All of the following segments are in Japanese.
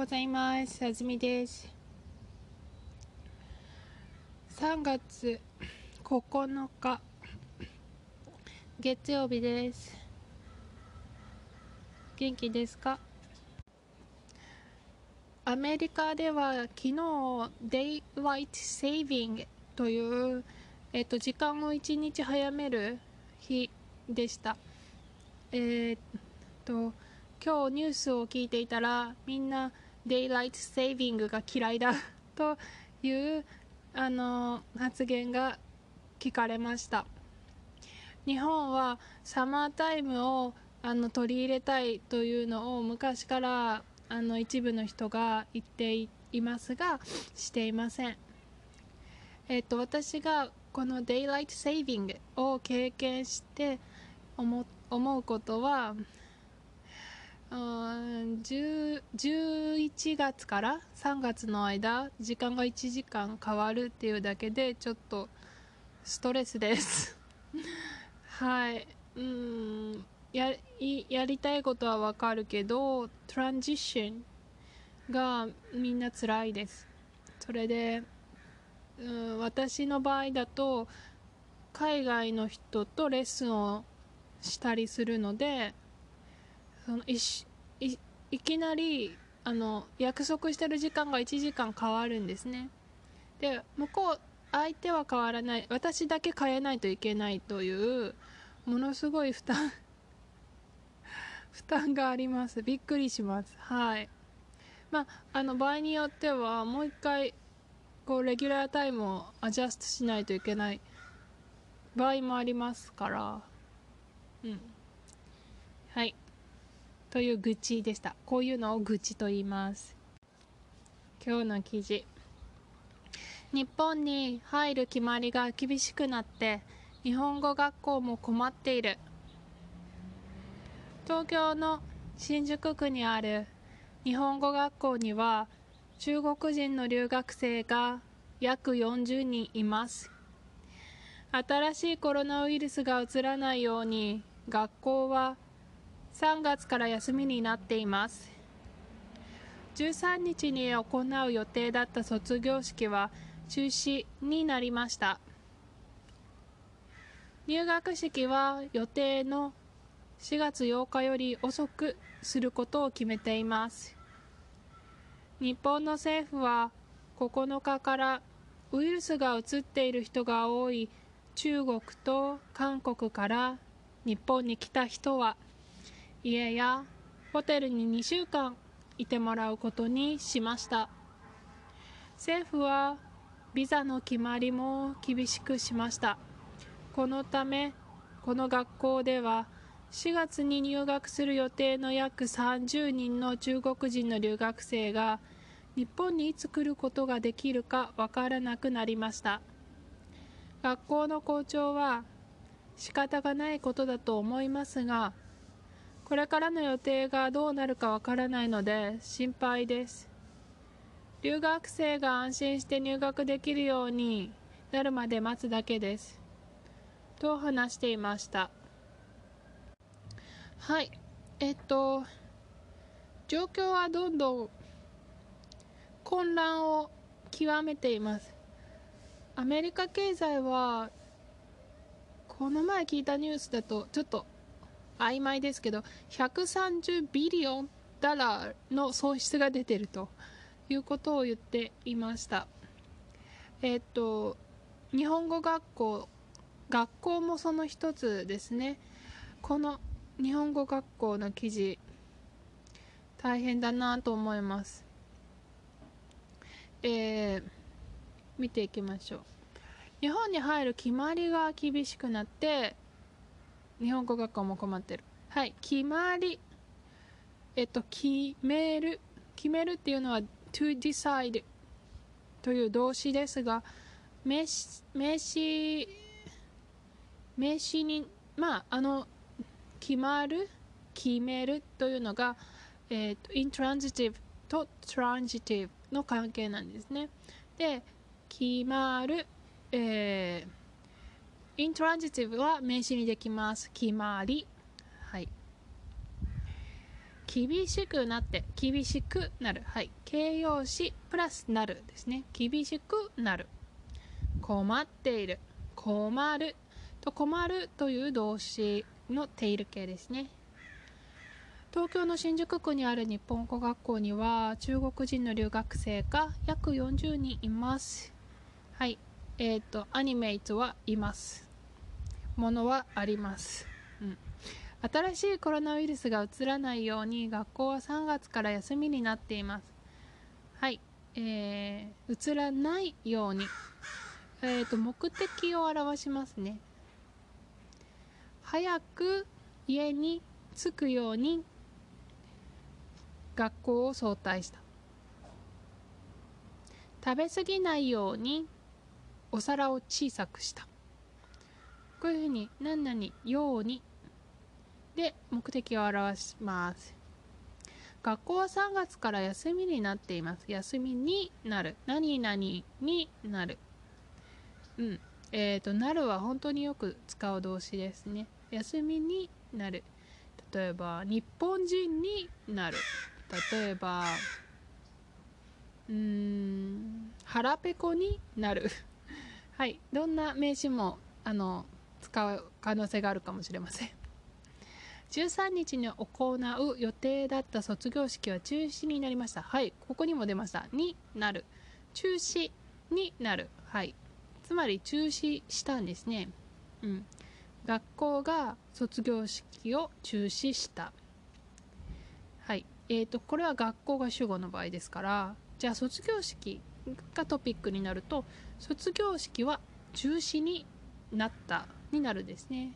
ございます。あずみです。3月9日月曜日です。元気ですか？アメリカでは昨日 Daylight Saving という、えっと、時間を1日早める日でした。えーっと今日ニュースを聞いていたらみんなデイライトセービングが嫌いだというあの発言が聞かれました。日本はサマータイムをあの取り入れたいというのを昔からあの一部の人が言っていますがしていません。えっと私がこのデイライトセービングを経験して思思うことはうん11月から3月の間時間が1時間変わるっていうだけでちょっとストレスです。はい。うん。ややりたいことはわかるけどトランジッションがみんな辛いです。それで、うん、私の場合だと海外の人とレッスンをしたりするのでそのいしいいきなりあの約束してる時間が1時間変わるんですね。で向こう相手は変わらない。私だけ変えないといけないというものすごい負担 負担があります。びっくりします。はい。まああの場合によってはもう一回こうレギュラータイムをアジャストしないといけない。場合もありますから。うん。はい。という愚痴でした。こういうのを愚痴と言います。今日の記事。日本に入る決まりが厳しくなって日本語学校も困っている。東京の新宿区にある日本語学校には中国人の留学生が約40人います。新しいコロナウイルスがうつらないように学校は3月から休みになっています。13日に行う予定だった卒業式は中止になりました。入学式は予定の4月8日より遅くすることを決めています。日本の政府は9日からウイルスがうつっている人が多い中国と韓国から日本に来た人は家やホテルに2週間いてもらうことにしました。政府はビザの決まりも厳しくしました。このためこの学校では4月に入学する予定の約30人の中国人の留学生が日本にいつ来ることができるかわからなくなりました。学校の校長は仕方がないことだと思いますがこれからの予定がどうなるかわからないので心配です。留学生が安心して入学できるようになるまで待つだけです。と話していました。はい。えっと状況はどんどん混乱を極めています。アメリカ経済はこの前聞いたニュースだとちょっと曖昧ですけど130ビリオンダラーの損失が出てるということを言っていました。えっと日本語学校学校もその一つですね。この日本語学校の記事大変だなと思います。えー、見ていきましょう。日本に入る決まりが厳しくなって日本語学校も困ってる。はい決まり。えっと決める。決めるっていうのは to decide という動詞ですが名詞名詞名詞にまああの決まる決めるというのが、えー、と intransitive と transitive の関係なんですね。で決まる、えー、intransitive は名詞にできます。決まり。はい。厳しくなって厳しくなる。はい。形容詞プラスなるですね。厳しくなる。困っている。困ると困るという動詞のテイル形ですね。東京の新宿区にある日本語学校には中国人の留学生が約40人います。はい。えっ、ー、とアニメイツはいます。ものはあります、うん、新しいコロナウイルスがうつらないように学校は3月から休みになっています。はい。えー、うつらないように。えーと目的を表しますね。早く家に着くように学校を早退した。食べ過ぎないようにお皿を小さくした。こういうふうに何々ように。で目的を表します。学校は3月から休みになっています。休みになる。何々になる。うん。えっ、ー、となるは本当によく使う動詞ですね。休みになる。例えば日本人になる。例えばうん腹ペコになる。はい。どんな名詞もあの使う可能性があるかもしれません。13日に行う予定だった卒業式は中止になりました。はい。ここにも出ました。になる。中止になる。はい。つまり中止したんですね。うん。学校が卒業式を中止した。はい。えーと、これは学校が主語の場合ですからじゃあ卒業式がトピックになると卒業式は中止になったになるですね。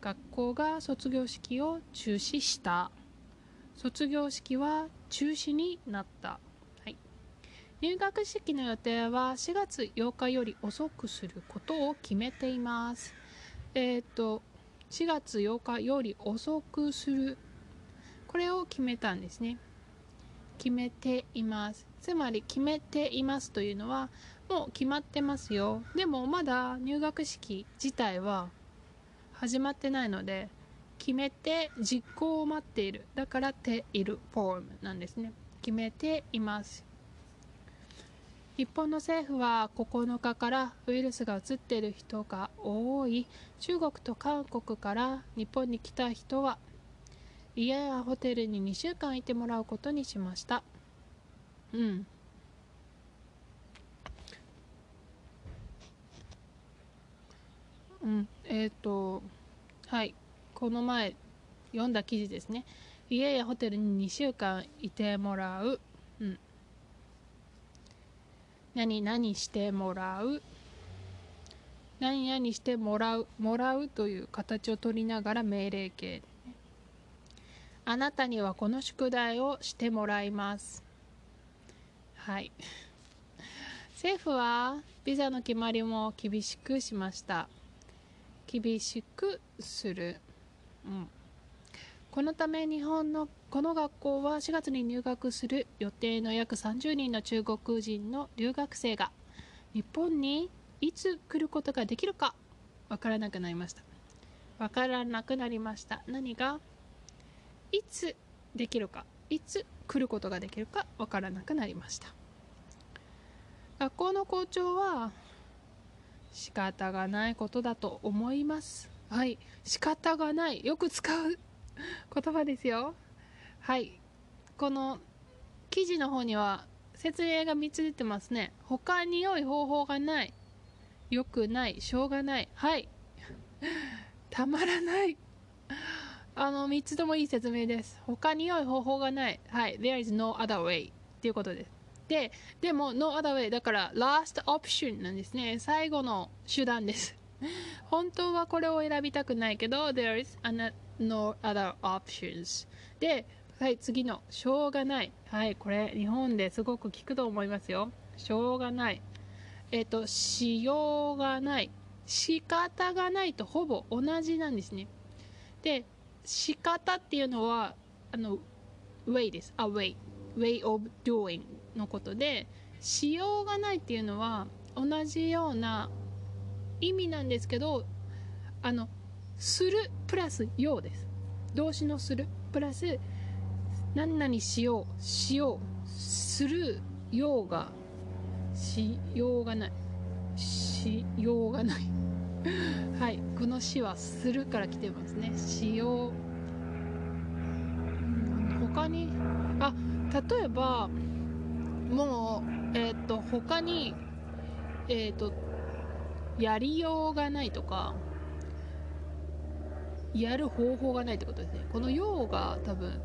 学校が卒業式を中止した。卒業式は中止になった、はい、入学式の予定は4月8日より遅くすることを決めています。えっ、と4月8日より遅くする。これを決めたんですね。決めています。つまり決めていますというのはもう決まってますよ。でもまだ入学式自体は始まってないので決めて実行を待っている。だからているフォームなんですね。決めています。日本の政府は9日からウイルスが移っている人が多い。中国と韓国から日本に来た人は家やホテルに2週間いてもらうことにしました。うん。うん。えっ、ー、とはい。この前読んだ記事ですね。家やホテルに2週間いてもらう、うん、何々してもらう。何々してもらう。もらうという形を取りながら命令形。あなたにはこの宿題をしてもらいます。はい。政府はビザの決まりも厳しくしました。厳しくする、うん、このため日本のこの学校は4月に入学する予定の約30人の中国人の留学生が日本にいつ来ることができるかわからなくなりました。わからなくなりました。何が？いつできるか。いつ来ることができるかわからなくなりました。学校の校長は仕方がないことだと思います。はい。仕方がない。よく使う言葉ですよ。はい。この記事の方には説明が3つ出てますね。他に良い方法がない。良くない。しょうがない。はい。たまらない。あの、3つともいい説明です。他に良い方法がない。はい。There is no other way っていうことです。で、でも、no other way だから、last option なんですね。最後の手段です。本当はこれを選びたくないけど、there is no other options で、はい、次の、しょうがない。はい、これ、日本ですごく聞くと思いますよ。しょうがない。えっ、ー、と、しようがない。仕方がないとほぼ同じなんですね。で、仕方っていうのはあの way です。あ、way。way of doing のことで、しようがないっていうのは同じような意味なんですけど、あの、するプラスようです。動詞のするプラス何々しようしようするようがしようがないしようがないはい。この詩はするから来てますね。しよう他にあ例えばもうえっ、ー、と他にえっ、ー、とやりようがないとかやる方法がないってことですね。この「よう」が多分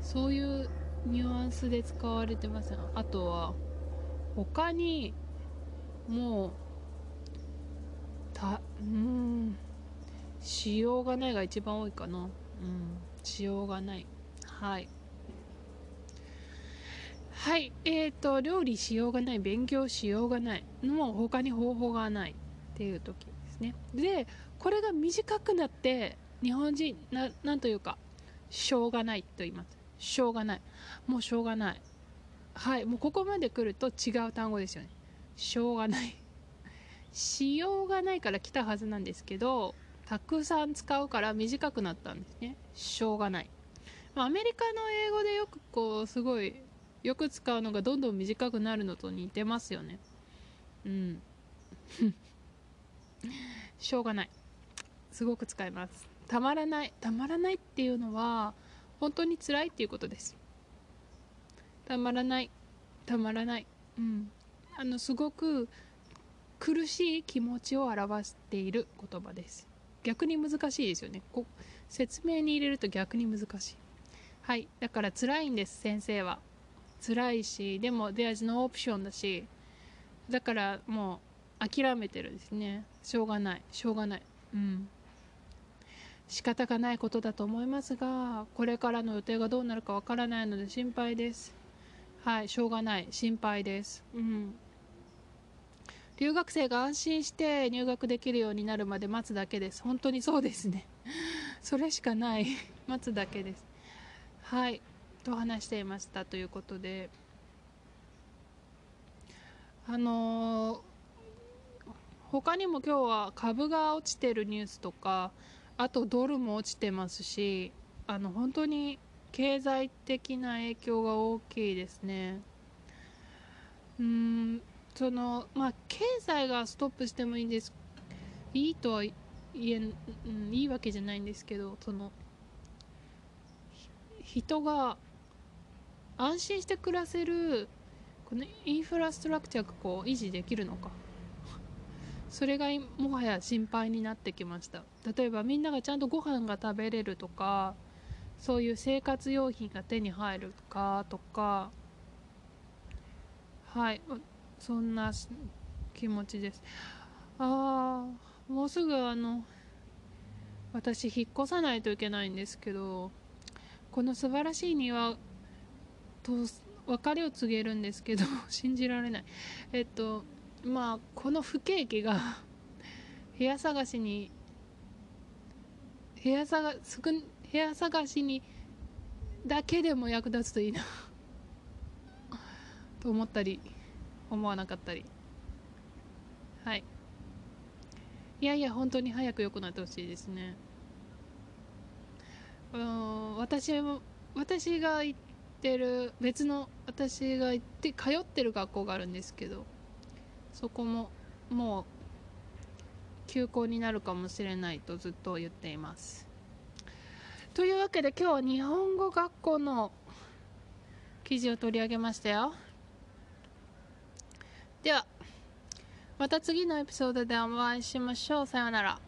そういうニュアンスで使われてますあとは他にもうたうんしようがないが一番多いかな。うん。しようがない。はい。はい。えーと料理しようがない勉強しようがない。もう他に方法がない。っていう時ですね。でこれが短くなって日本人ななんというかしょうがないと言います。しょうがない。もうしょうがない。はい。もうここまで来ると違う単語ですよね。しょうがない。しようがないから来たはずなんですけどたくさん使うから短くなったんですね。しょうがない、アメリカの英語でよくこうすごいよく使うのがどんどん短くなるのと似てますよね。うん。しょうがない。すごく使います。たまらない。たまらないっていうのは本当に辛いっていうことです。たまらない。たまらない。うん。あのすごく苦しい気持ちを表している言葉です。逆に難しいですよね。こ説明に入れると逆に難しい。はい。だから辛いんです先生は。辛いしでも there's no option だし。だからもう諦めてるですね。しょうがない。しょうがない。うん。仕方がないことだと思いますがこれからの予定がどうなるかわからないので心配です。はい。しょうがない。心配です。うん。留学生が安心して入学できるようになるまで待つだけです。本当にそうですね。それしかない。待つだけです。はい。と話していましたということで。あのー、他にも今日は株が落ちてるニュースとかあとドルも落ちてますしあの本当に経済的な影響が大きいですね。うん。そのまあ経済がストップしてもいいんですいいとは言え、ん、いいわけじゃないんですけどその人が安心して暮らせるこのインフラストラクチャーがこう維持できるのか。それがもはや心配になってきました。例えばみんながちゃんとご飯が食べれるとかそういう生活用品が手に入るかとか。はい。そんな気持ちです。ああもうすぐあの私引っ越さないといけないんですけどこの素晴らしい庭と別れを告げるんですけど 信じられない。えっとまあこの不景気が部屋探しに部屋探部屋探しにだけでも役立つといいなと思ったり思わなかったり。はい。いやいや本当に早く良くなってほしいですね。うん私も私が行ってる別の私が行って通ってる学校があるんですけどそこももう休校になるかもしれないとずっと言っています。というわけで今日は日本語学校の記事を取り上げましたよ。ではまた次のエピソードでお会いしましょう。さようなら。